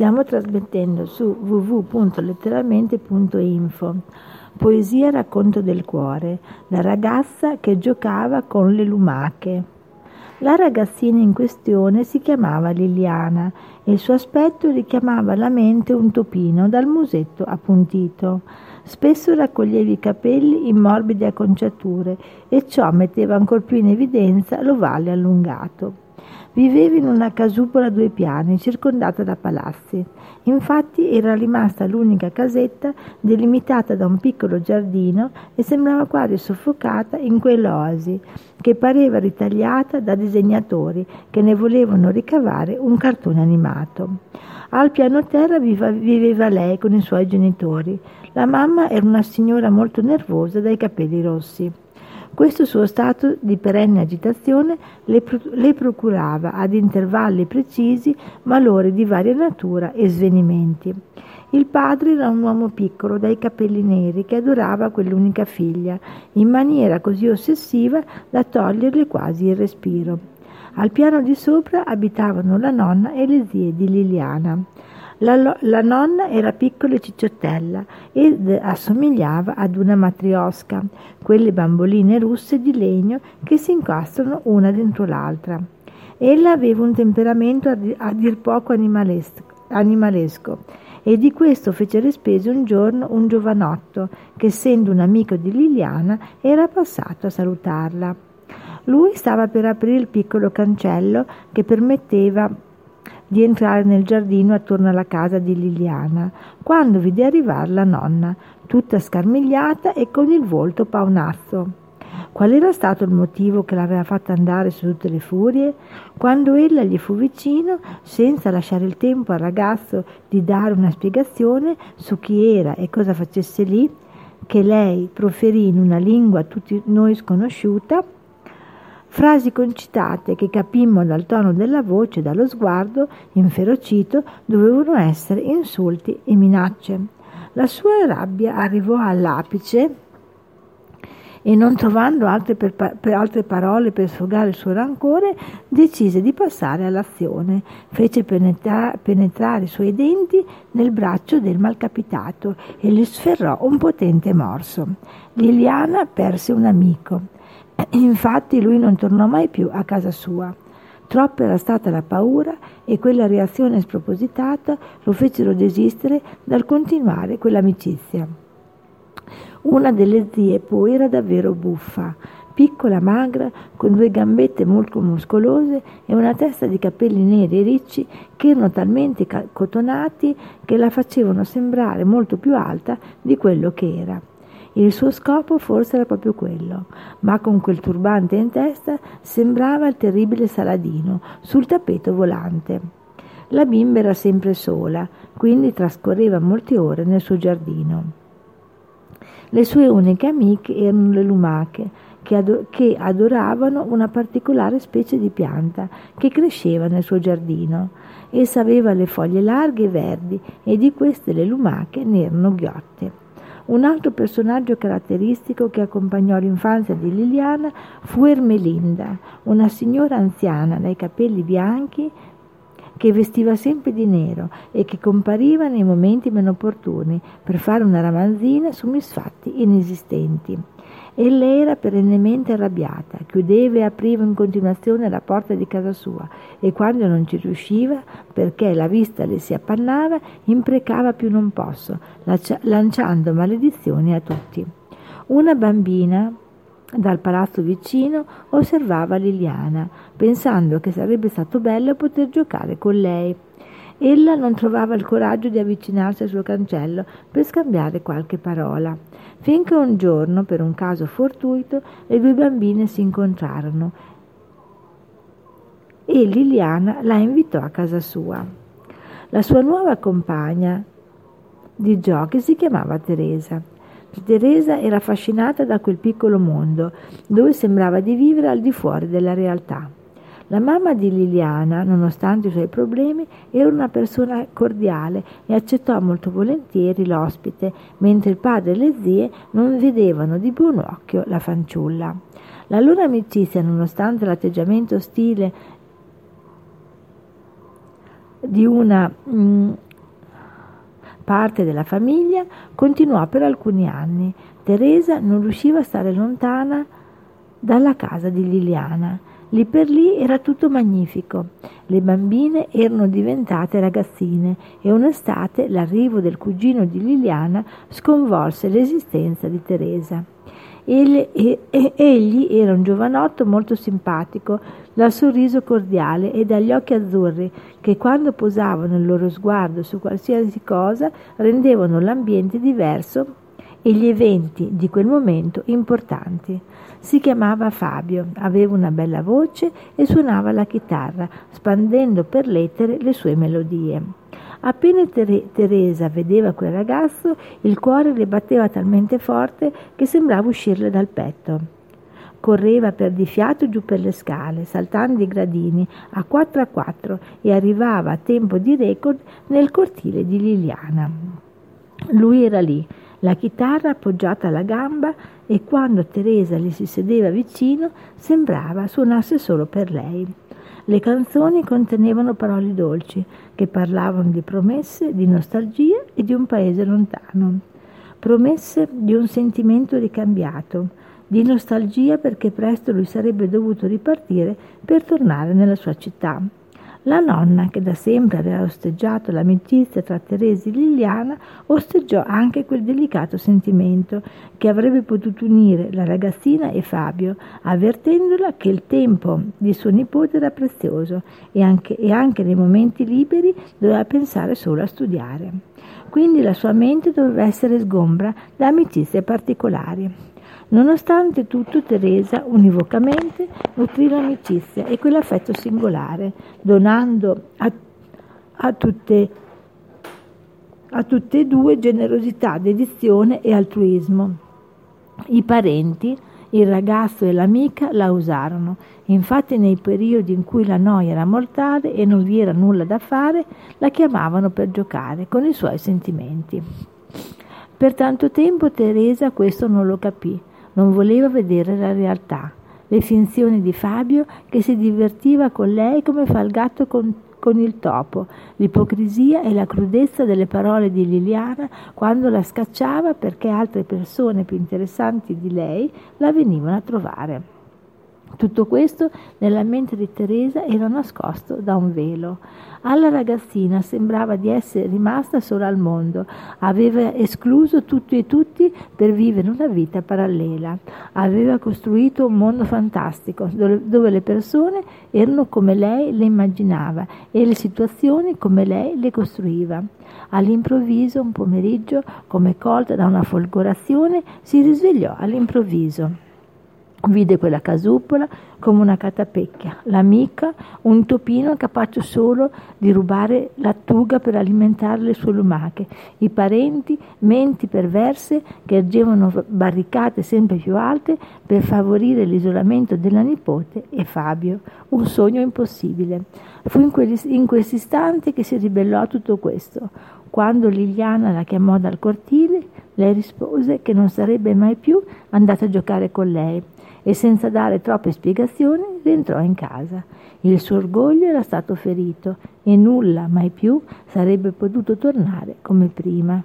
Stiamo trasmettendo su www.letteralmente.info. Poesia Racconto del cuore. La ragazza che giocava con le lumache. La ragazzina in questione si chiamava Liliana e il suo aspetto richiamava alla mente un topino dal musetto appuntito. Spesso raccoglieva i capelli in morbide acconciature e ciò metteva ancor più in evidenza l'ovale allungato. Viveva in una casupola a due piani, circondata da palazzi. Infatti era rimasta l'unica casetta delimitata da un piccolo giardino e sembrava quasi soffocata in quell'oasi, che pareva ritagliata da disegnatori che ne volevano ricavare un cartone animato. Al piano terra viveva lei con i suoi genitori. La mamma era una signora molto nervosa dai capelli rossi. Questo suo stato di perenne agitazione le, pro- le procurava ad intervalli precisi malori di varia natura e svenimenti. Il padre era un uomo piccolo, dai capelli neri, che adorava quell'unica figlia, in maniera così ossessiva da toglierle quasi il respiro. Al piano di sopra abitavano la nonna e le zie di Liliana. La, la, nonna era piccola e cicciottella ed assomigliava ad una matriosca, quelle bamboline russe di legno che si incastrano una dentro l'altra. Ella aveva un temperamento a, dir poco animalesco e di questo fece le spese un giorno un giovanotto che, essendo un amico di Liliana, era passato a salutarla. Lui stava per aprire il piccolo cancello che permetteva di entrare nel giardino attorno alla casa di Liliana, quando vide arrivare la nonna, tutta scarmigliata e con il volto paonazzo. Qual era stato il motivo che l'aveva fatta andare su tutte le furie? Quando ella gli fu vicino, senza lasciare il tempo al ragazzo di dare una spiegazione su chi era e cosa facesse lì, che lei proferì in una lingua a tutti noi sconosciuta, Frasi concitate che capimmo dal tono della voce e dallo sguardo inferocito dovevano essere insulti e minacce. La sua rabbia arrivò all'apice e non trovando altre, per, per altre, parole per sfogare il suo rancore, decise di passare all'azione. Fece penetra, penetrare i suoi denti nel braccio del malcapitato e gli sferrò un potente morso. Liliana perse un amico. Infatti lui non tornò mai più a casa sua. Troppa era stata la paura e quella reazione spropositata lo fecero desistere dal continuare quell'amicizia. Una delle zie poi era davvero buffa, piccola, magra, con due gambette molto muscolose e una testa di capelli neri e ricci che erano talmente cotonati che la facevano sembrare molto più alta di quello che era. Il suo scopo forse era proprio quello, ma con quel turbante in testa sembrava il terribile Saladino sul tappeto volante. La bimba era sempre sola, quindi trascorreva molte ore nel suo giardino. Le sue uniche amiche erano le lumache, che, ado- che adoravano una particolare specie di pianta che cresceva nel suo giardino. Essa aveva le foglie larghe e verdi e di queste le lumache ne erano ghiotte. Un altro personaggio caratteristico che accompagnò l'infanzia di Liliana fu Ermelinda, una signora anziana dai capelli bianchi che vestiva sempre di nero e che compariva nei momenti meno opportuni per fare una ramanzina su misfatti inesistenti. Ella era perennemente arrabbiata, chiudeva e apriva in continuazione la porta di casa sua e quando non ci riusciva, perché la vista le si appannava, imprecava più non posso, lanciando maledizioni a tutti. Una bambina dal palazzo vicino osservava Liliana, pensando che sarebbe stato bello poter giocare con lei. Ella non trovava il coraggio di avvicinarsi al suo cancello per scambiare qualche parola, finché un giorno, per un caso fortuito, le due bambine si incontrarono e Liliana la invitò a casa sua. La sua nuova compagna di giochi si chiamava Teresa. Teresa era affascinata da quel piccolo mondo, dove sembrava di vivere al di fuori della realtà. La mamma di Liliana, nonostante i suoi problemi, era una persona cordiale e accettò molto volentieri l'ospite, mentre il padre e le zie non vedevano di buon occhio la fanciulla. La loro amicizia, nonostante l'atteggiamento ostile di una mh, mm, parte della famiglia continuò per alcuni anni. Teresa non riusciva a stare lontana dalla casa di Liliana. Lì per lì era tutto magnifico. Le bambine erano diventate ragazzine e un'estate l'arrivo del cugino di Liliana sconvolse l'esistenza di Teresa. Egli, era un giovanotto molto simpatico, dal sorriso cordiale e dagli occhi azzurri che quando posavano il loro sguardo su qualsiasi cosa rendevano l'ambiente diverso e gli eventi di quel momento importanti. Si chiamava Fabio, aveva una bella voce e suonava la chitarra, spandendo per lettere le sue melodie. Appena Ter- Teresa vedeva quel ragazzo, il cuore le batteva talmente forte che sembrava uscirle dal petto. Correva per di fiato giù per le scale, saltando i gradini a quattro a quattro e arrivava a tempo di record nel cortile di Liliana. Lui era lì, la chitarra appoggiata alla gamba e quando Teresa gli si sedeva vicino sembrava suonasse solo per lei. Le canzoni contenevano parole dolci che parlavano di promesse, di nostalgia e di un paese lontano. Promesse di un sentimento ricambiato, di nostalgia perché presto lui sarebbe dovuto ripartire per tornare nella sua città la nonna, che da sempre aveva osteggiato l'amicizia tra Teresa e Liliana, osteggiò anche quel delicato sentimento che avrebbe potuto unire la ragazzina e Fabio, avvertendola che il tempo di suo nipote era prezioso e anche, e anche nei momenti liberi doveva pensare solo a studiare. Quindi la sua mente doveva essere sgombra da amicizie particolari. Nonostante tutto Teresa univocamente nutrì l'amicizia e quell'affetto singolare, donando a, a, tutte, a tutte e due generosità, dedizione e altruismo. I parenti, il ragazzo e l'amica la usarono. Infatti nei periodi in cui la noia era mortale e non vi era nulla da fare, la chiamavano per giocare con i suoi sentimenti. Per tanto tempo Teresa questo non lo capì non voleva vedere la realtà, le finzioni di Fabio che si divertiva con lei come fa il gatto con, con il topo, l'ipocrisia e la crudezza delle parole di Liliana quando la scacciava perché altre persone più interessanti di lei la venivano a trovare. Tutto questo nella mente di Teresa era nascosto da un velo. Alla ragazzina sembrava di essere rimasta sola al mondo, aveva escluso tutti e tutti per vivere una vita parallela, aveva costruito un mondo fantastico dove le persone erano come lei le immaginava e le situazioni come lei le costruiva. All'improvviso, un pomeriggio, come colta da una folgorazione, si risvegliò all'improvviso. Vide quella casupola come una catapecchia, l'amica un topino capace solo di rubare lattuga per alimentare le sue lumache, i parenti menti perverse che ergevano barricate sempre più alte per favorire l'isolamento della nipote e Fabio, un sogno impossibile. Fu in, in istanti che si ribellò a tutto questo. Quando Liliana la chiamò dal cortile, lei rispose che non sarebbe mai più andata a giocare con lei e senza dare troppe spiegazioni rientrò in casa. Il suo orgoglio era stato ferito e nulla mai più sarebbe potuto tornare come prima.